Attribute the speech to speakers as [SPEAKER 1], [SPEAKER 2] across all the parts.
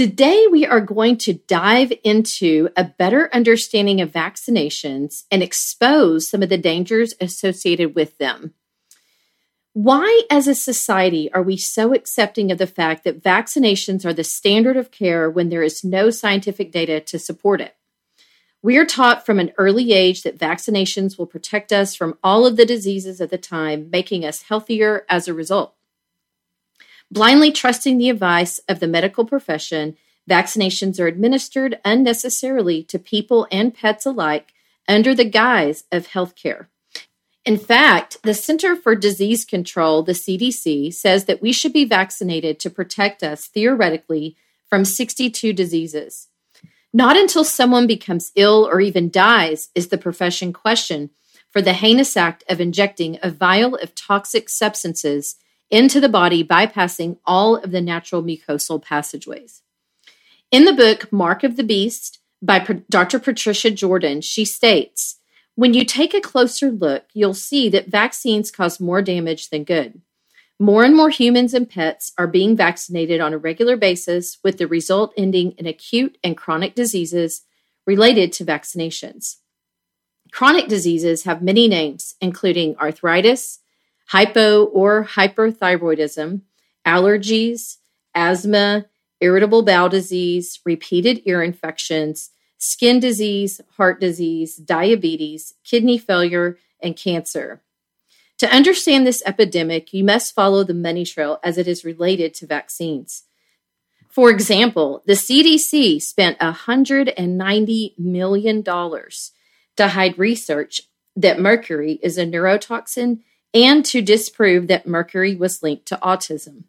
[SPEAKER 1] Today, we are going to dive into a better understanding of vaccinations and expose some of the dangers associated with them. Why, as a society, are we so accepting of the fact that vaccinations are the standard of care when there is no scientific data to support it? We are taught from an early age that vaccinations will protect us from all of the diseases of the time, making us healthier as a result. Blindly trusting the advice of the medical profession, vaccinations are administered unnecessarily to people and pets alike under the guise of healthcare. In fact, the Center for Disease Control, the CDC, says that we should be vaccinated to protect us theoretically from 62 diseases. Not until someone becomes ill or even dies is the profession questioned for the heinous act of injecting a vial of toxic substances into the body, bypassing all of the natural mucosal passageways. In the book Mark of the Beast by Dr. Patricia Jordan, she states When you take a closer look, you'll see that vaccines cause more damage than good. More and more humans and pets are being vaccinated on a regular basis, with the result ending in acute and chronic diseases related to vaccinations. Chronic diseases have many names, including arthritis, hypo or hyperthyroidism, allergies, asthma, irritable bowel disease, repeated ear infections, skin disease, heart disease, diabetes, kidney failure, and cancer. To understand this epidemic, you must follow the money trail as it is related to vaccines. For example, the CDC spent $190 million to hide research that mercury is a neurotoxin and to disprove that mercury was linked to autism.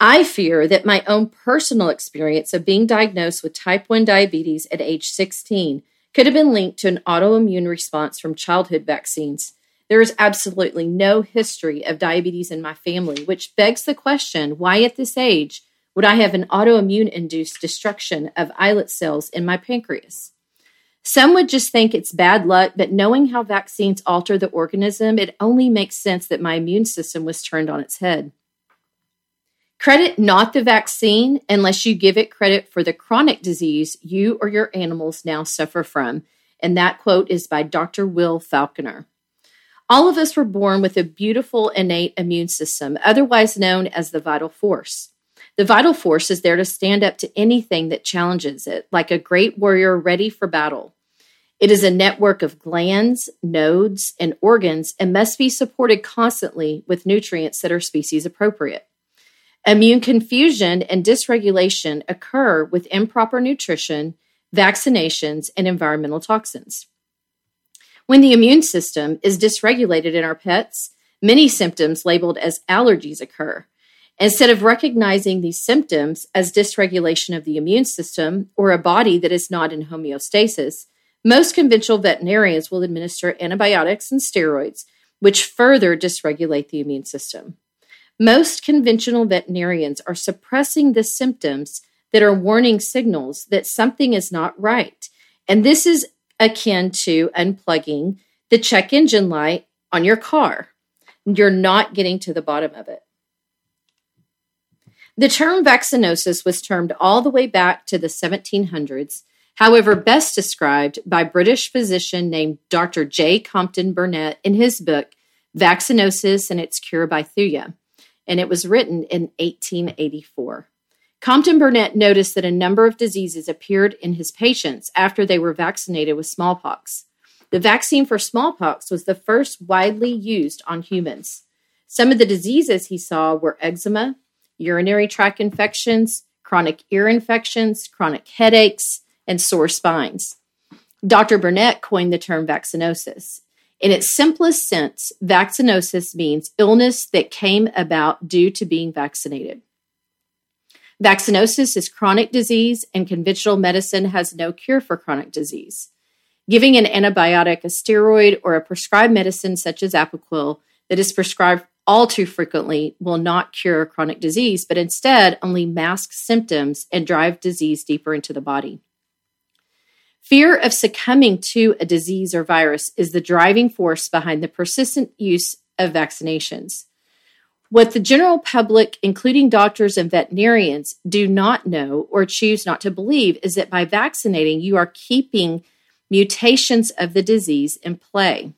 [SPEAKER 1] I fear that my own personal experience of being diagnosed with type 1 diabetes at age 16 could have been linked to an autoimmune response from childhood vaccines. There is absolutely no history of diabetes in my family, which begs the question why at this age would I have an autoimmune induced destruction of islet cells in my pancreas? Some would just think it's bad luck, but knowing how vaccines alter the organism, it only makes sense that my immune system was turned on its head. Credit not the vaccine unless you give it credit for the chronic disease you or your animals now suffer from. And that quote is by Dr. Will Falconer. All of us were born with a beautiful innate immune system, otherwise known as the vital force. The vital force is there to stand up to anything that challenges it, like a great warrior ready for battle. It is a network of glands, nodes, and organs and must be supported constantly with nutrients that are species appropriate. Immune confusion and dysregulation occur with improper nutrition, vaccinations, and environmental toxins. When the immune system is dysregulated in our pets, many symptoms labeled as allergies occur. Instead of recognizing these symptoms as dysregulation of the immune system or a body that is not in homeostasis, most conventional veterinarians will administer antibiotics and steroids, which further dysregulate the immune system. Most conventional veterinarians are suppressing the symptoms that are warning signals that something is not right. And this is akin to unplugging the check engine light on your car. You're not getting to the bottom of it. The term vaccinosis was termed all the way back to the 1700s, however, best described by British physician named Dr. J. Compton Burnett in his book, Vaccinosis and Its Cure by Thuya, and it was written in 1884. Compton Burnett noticed that a number of diseases appeared in his patients after they were vaccinated with smallpox. The vaccine for smallpox was the first widely used on humans. Some of the diseases he saw were eczema, urinary tract infections, chronic ear infections, chronic headaches, and sore spines. Dr. Burnett coined the term vaccinosis. In its simplest sense, vaccinosis means illness that came about due to being vaccinated. Vaccinosis is chronic disease, and conventional medicine has no cure for chronic disease. Giving an antibiotic, a steroid, or a prescribed medicine such as Apoquel that is prescribed all too frequently will not cure chronic disease, but instead only mask symptoms and drive disease deeper into the body. Fear of succumbing to a disease or virus is the driving force behind the persistent use of vaccinations. What the general public, including doctors and veterinarians, do not know or choose not to believe is that by vaccinating, you are keeping mutations of the disease in play.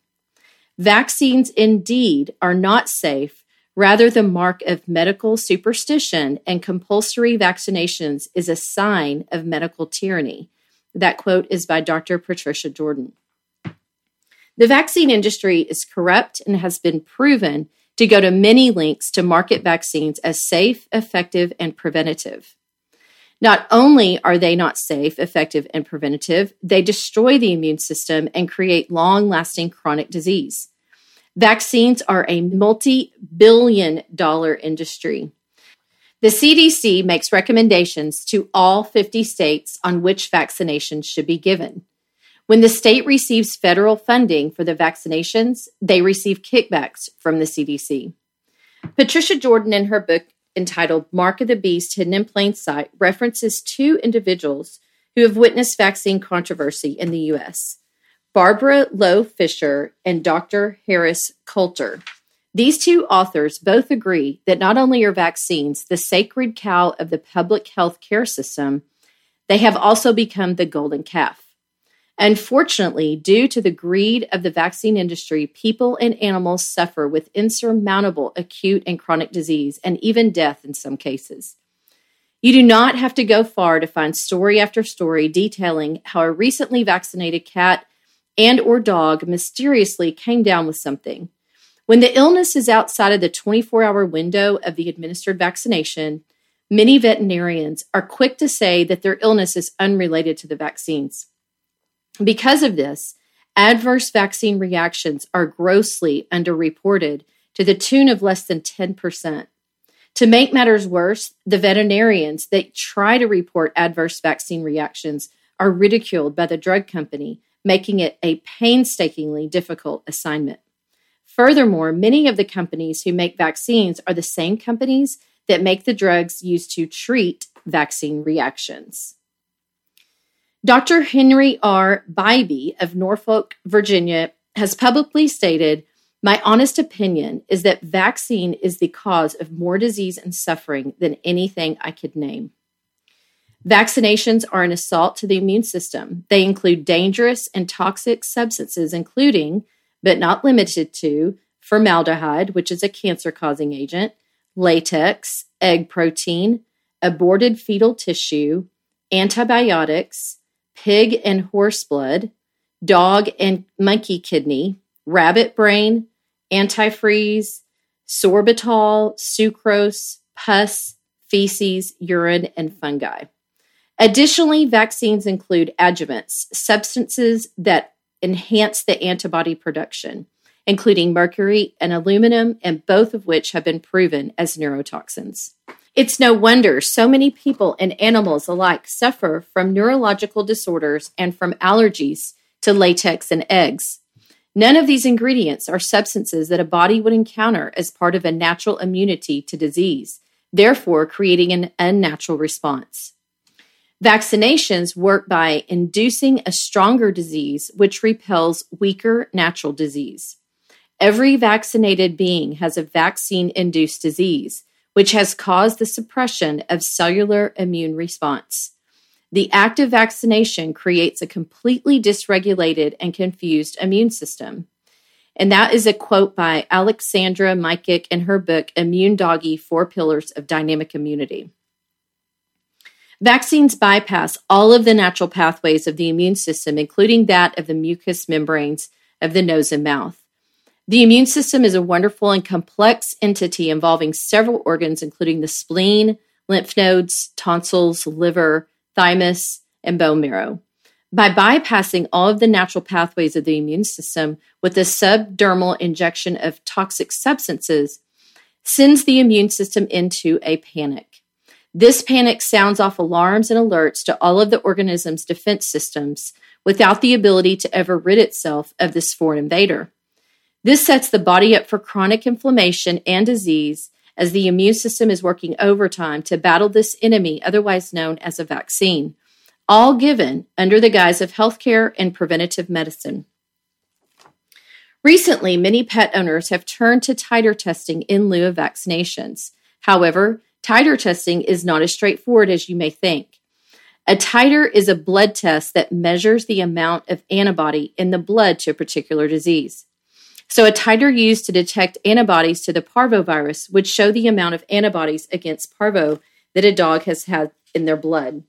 [SPEAKER 1] Vaccines indeed are not safe, rather, the mark of medical superstition, and compulsory vaccinations is a sign of medical tyranny. That quote is by Dr. Patricia Jordan. The vaccine industry is corrupt and has been proven to go to many lengths to market vaccines as safe, effective, and preventative. Not only are they not safe, effective, and preventative, they destroy the immune system and create long lasting chronic disease. Vaccines are a multi billion dollar industry. The CDC makes recommendations to all 50 states on which vaccinations should be given. When the state receives federal funding for the vaccinations, they receive kickbacks from the CDC. Patricia Jordan, in her book entitled Mark of the Beast Hidden in Plain Sight, references two individuals who have witnessed vaccine controversy in the U.S. Barbara Loe Fisher and Dr. Harris Coulter. These two authors both agree that not only are vaccines the sacred cow of the public health care system, they have also become the golden calf. Unfortunately, due to the greed of the vaccine industry, people and animals suffer with insurmountable acute and chronic disease and even death in some cases. You do not have to go far to find story after story detailing how a recently vaccinated cat and or dog mysteriously came down with something. When the illness is outside of the 24-hour window of the administered vaccination, many veterinarians are quick to say that their illness is unrelated to the vaccines. Because of this, adverse vaccine reactions are grossly underreported to the tune of less than 10%. To make matters worse, the veterinarians that try to report adverse vaccine reactions are ridiculed by the drug company, making it a painstakingly difficult assignment. Furthermore, many of the companies who make vaccines are the same companies that make the drugs used to treat vaccine reactions. Dr. Henry R. Bybee of Norfolk, Virginia, has publicly stated My honest opinion is that vaccine is the cause of more disease and suffering than anything I could name. Vaccinations are an assault to the immune system. They include dangerous and toxic substances, including, but not limited to, formaldehyde, which is a cancer causing agent, latex, egg protein, aborted fetal tissue, antibiotics, pig and horse blood, dog and monkey kidney, rabbit brain, antifreeze, sorbitol, sucrose, pus, feces, urine, and fungi. Additionally, vaccines include adjuvants, substances that enhance the antibody production, including mercury and aluminum, and both of which have been proven as neurotoxins. It's no wonder so many people and animals alike suffer from neurological disorders and from allergies to latex and eggs. None of these ingredients are substances that a body would encounter as part of a natural immunity to disease, therefore, creating an unnatural response. Vaccinations work by inducing a stronger disease, which repels weaker natural disease. Every vaccinated being has a vaccine induced disease which has caused the suppression of cellular immune response. The active vaccination creates a completely dysregulated and confused immune system. And that is a quote by Alexandra Mykyk in her book, Immune Doggy Four Pillars of Dynamic Immunity. Vaccines bypass all of the natural pathways of the immune system, including that of the mucous membranes of the nose and mouth. The immune system is a wonderful and complex entity involving several organs, including the spleen, lymph nodes, tonsils, liver, thymus, and bone marrow. By bypassing all of the natural pathways of the immune system with a subdermal injection of toxic substances, sends the immune system into a panic. This panic sounds off alarms and alerts to all of the organism's defense systems without the ability to ever rid itself of this foreign invader. This sets the body up for chronic inflammation and disease as the immune system is working overtime to battle this enemy, otherwise known as a vaccine, all given under the guise of healthcare and preventative medicine. Recently, many pet owners have turned to titer testing in lieu of vaccinations. However, titer testing is not as straightforward as you may think. A titer is a blood test that measures the amount of antibody in the blood to a particular disease. So, a titer used to detect antibodies to the parvovirus would show the amount of antibodies against parvo that a dog has had in their blood.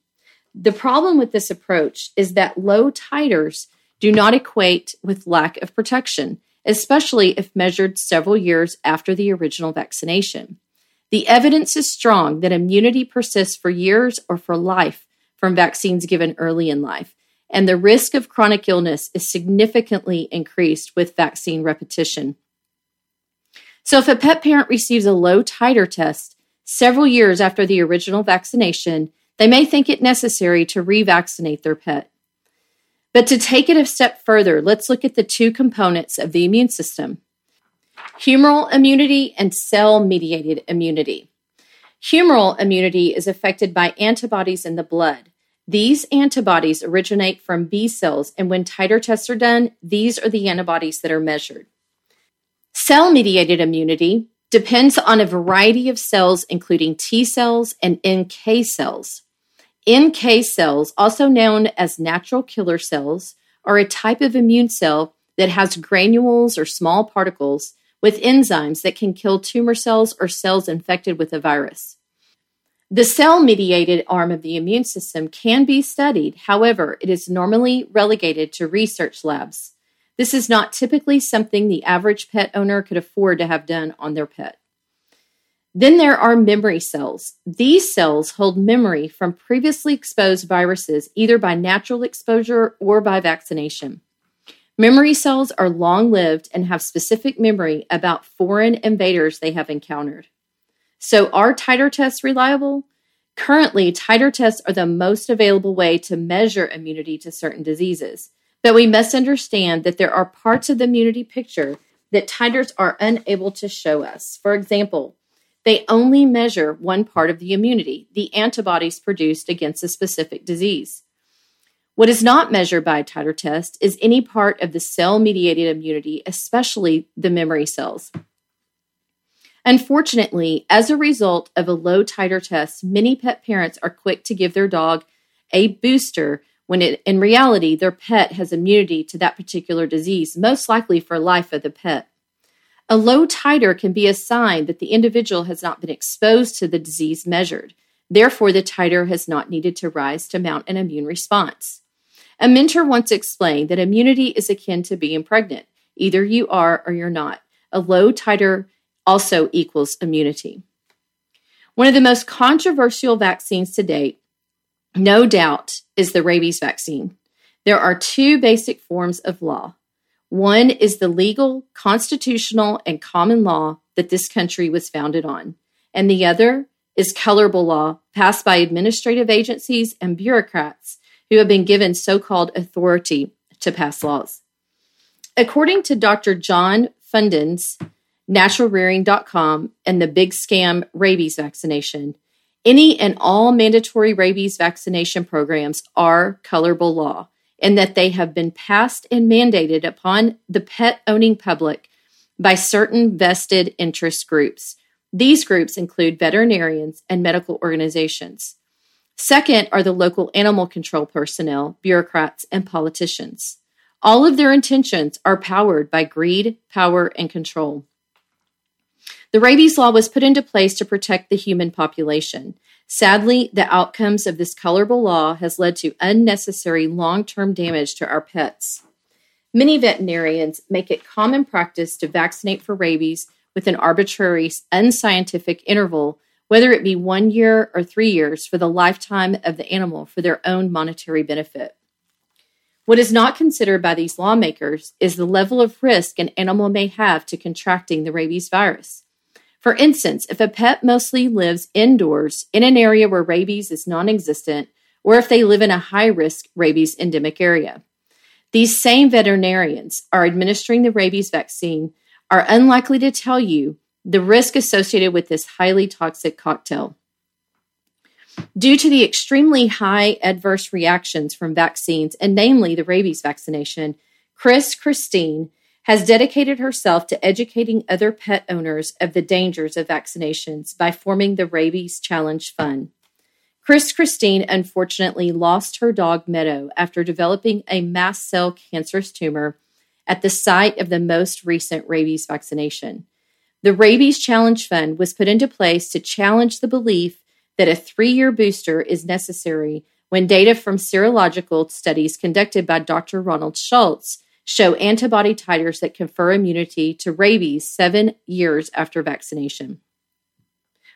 [SPEAKER 1] The problem with this approach is that low titers do not equate with lack of protection, especially if measured several years after the original vaccination. The evidence is strong that immunity persists for years or for life from vaccines given early in life, and the risk of chronic illness is significantly increased with vaccine repetition. So, if a pet parent receives a low titer test several years after the original vaccination, they may think it necessary to revaccinate their pet. But to take it a step further, let's look at the two components of the immune system humoral immunity and cell mediated immunity. Humoral immunity is affected by antibodies in the blood. These antibodies originate from B cells, and when titer tests are done, these are the antibodies that are measured. Cell mediated immunity depends on a variety of cells, including T cells and NK cells. NK cells, also known as natural killer cells, are a type of immune cell that has granules or small particles with enzymes that can kill tumor cells or cells infected with a virus. The cell mediated arm of the immune system can be studied, however, it is normally relegated to research labs. This is not typically something the average pet owner could afford to have done on their pet. Then there are memory cells. These cells hold memory from previously exposed viruses, either by natural exposure or by vaccination. Memory cells are long lived and have specific memory about foreign invaders they have encountered. So, are titer tests reliable? Currently, titer tests are the most available way to measure immunity to certain diseases. But we must understand that there are parts of the immunity picture that titers are unable to show us. For example, they only measure one part of the immunity, the antibodies produced against a specific disease. What is not measured by a titer test is any part of the cell mediated immunity, especially the memory cells. Unfortunately, as a result of a low titer test, many pet parents are quick to give their dog a booster when it, in reality their pet has immunity to that particular disease, most likely for life of the pet. A low titer can be a sign that the individual has not been exposed to the disease measured. Therefore, the titer has not needed to rise to mount an immune response. A mentor once explained that immunity is akin to being pregnant. Either you are or you're not. A low titer also equals immunity. One of the most controversial vaccines to date, no doubt, is the rabies vaccine. There are two basic forms of law. One is the legal, constitutional, and common law that this country was founded on, and the other is colorable law passed by administrative agencies and bureaucrats who have been given so called authority to pass laws. According to Dr. John Fudens, naturalrearing.com, and the big scam rabies vaccination, any and all mandatory rabies vaccination programs are colorable law and that they have been passed and mandated upon the pet owning public by certain vested interest groups. These groups include veterinarians and medical organizations. Second are the local animal control personnel, bureaucrats, and politicians. All of their intentions are powered by greed, power, and control. The rabies law was put into place to protect the human population. Sadly, the outcomes of this colorable law has led to unnecessary long-term damage to our pets. Many veterinarians make it common practice to vaccinate for rabies with an arbitrary, unscientific interval whether it be one year or three years for the lifetime of the animal for their own monetary benefit. What is not considered by these lawmakers is the level of risk an animal may have to contracting the rabies virus. For instance, if a pet mostly lives indoors in an area where rabies is non existent, or if they live in a high risk rabies endemic area. These same veterinarians are administering the rabies vaccine are unlikely to tell you the risk associated with this highly toxic cocktail. Due to the extremely high adverse reactions from vaccines, and namely the rabies vaccination, Kris Christine has dedicated herself to educating other pet owners of the dangers of vaccinations by forming the Rabies Challenge Fund. Kris Christine unfortunately lost her dog Meadow after developing a mast cell cancerous tumor at the site of the most recent rabies vaccination. The Rabies Challenge Fund was put into place to challenge the belief that a three year booster is necessary when data from serological studies conducted by Dr. Ronald Schultz show antibody titers that confer immunity to rabies seven years after vaccination.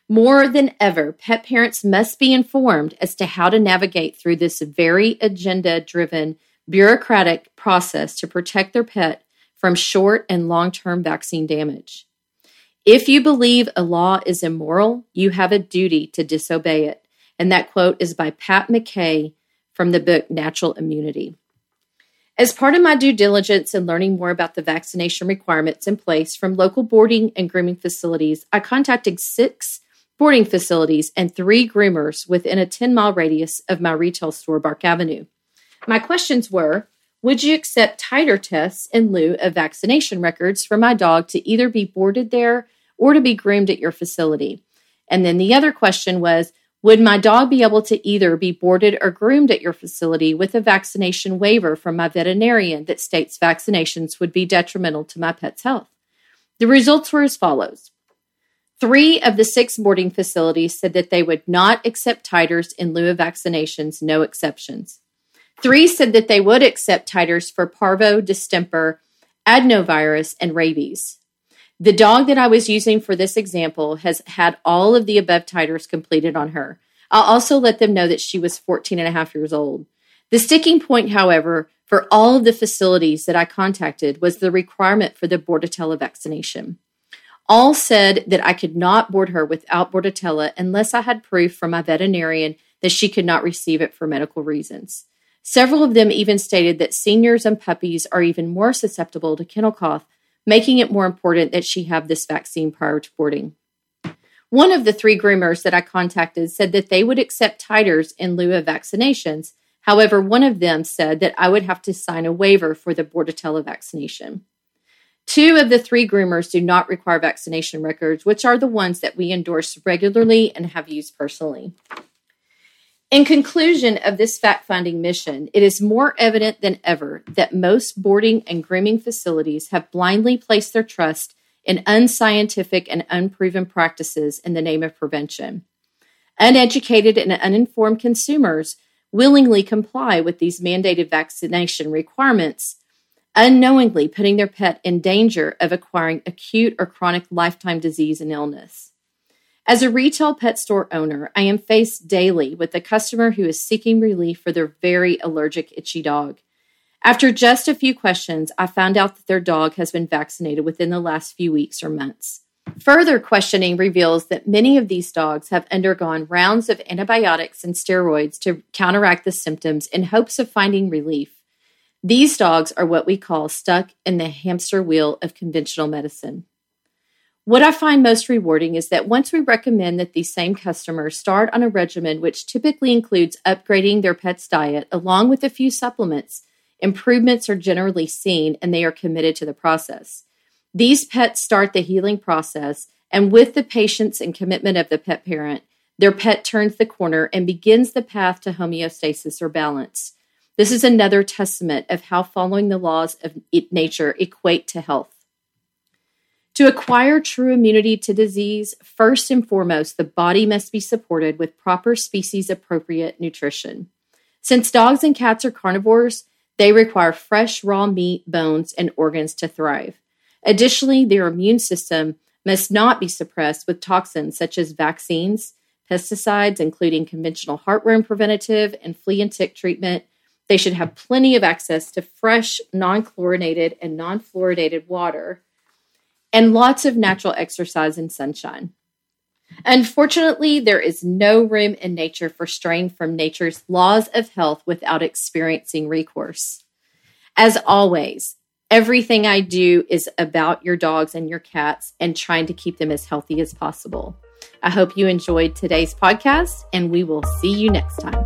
[SPEAKER 1] More than ever, pet parents must be informed as to how to navigate through this very agenda driven bureaucratic process to protect their pet from short and long term vaccine damage. If you believe a law is immoral, you have a duty to disobey it. And that quote is by Pat McKay from the book Natural Immunity. As part of my due diligence in learning more about the vaccination requirements in place from local boarding and grooming facilities, I contacted six boarding facilities and three groomers within a 10 mile radius of my retail store, Bark Avenue. My questions were Would you accept titer tests in lieu of vaccination records for my dog to either be boarded there or to be groomed at your facility? And then the other question was would my dog be able to either be boarded or groomed at your facility with a vaccination waiver from my veterinarian that states vaccinations would be detrimental to my pet's health? The results were as follows. Three of the six boarding facilities said that they would not accept titers in lieu of vaccinations, no exceptions. Three said that they would accept titers for parvo, distemper, adenovirus, and rabies. The dog that I was using for this example has had all of the above titers completed on her. I'll also let them know that she was 14 and a half years old. The sticking point, however, for all of the facilities that I contacted was the requirement for the Bordetella vaccination. All said that I could not board her without Bordetella unless I had proof from my veterinarian that she could not receive it for medical reasons. Several of them even stated that seniors and puppies are even more susceptible to kennel cough making it more important that she have this vaccine prior to boarding. One of the three groomers that I contacted said that they would accept titers in lieu of vaccinations. However, one of them said that I would have to sign a waiver for the Bordetella vaccination. Two of the three groomers do not require vaccination records, which are the ones that we endorse regularly and have used personally. In conclusion of this fact finding mission, it is more evident than ever that most boarding and grooming facilities have blindly placed their trust in unscientific and unproven practices in the name of prevention. Uneducated and uninformed consumers willingly comply with these mandated vaccination requirements, unknowingly putting their pet in danger of acquiring acute or chronic lifetime disease and illness. As a retail pet store owner, I am faced daily with a customer who is seeking relief for their very allergic, itchy dog. After just a few questions, I found out that their dog has been vaccinated within the last few weeks or months. Further questioning reveals that many of these dogs have undergone rounds of antibiotics and steroids to counteract the symptoms in hopes of finding relief. These dogs are what we call stuck in the hamster wheel of conventional medicine. What I find most rewarding is that once we recommend that these same customers start on a regimen which typically includes upgrading their pet's diet along with a few supplements, improvements are generally seen and they are committed to the process. These pets start the healing process, and with the patience and commitment of the pet parent, their pet turns the corner and begins the path to homeostasis or balance. This is another testament of how following the laws of nature equate to health. To acquire true immunity to disease, first and foremost, the body must be supported with proper species appropriate nutrition. Since dogs and cats are carnivores, they require fresh, raw meat, bones, and organs to thrive. Additionally, their immune system must not be suppressed with toxins such as vaccines, pesticides, including conventional heartworm preventative and flea and tick treatment. They should have plenty of access to fresh, non chlorinated, and non fluoridated water and lots of natural exercise and sunshine. Unfortunately, there is no room in nature for straying from nature's laws of health without experiencing recourse. As always, everything I do is about your dogs and your cats and trying to keep them as healthy as possible. I hope you enjoyed today's podcast, and we will see you next time.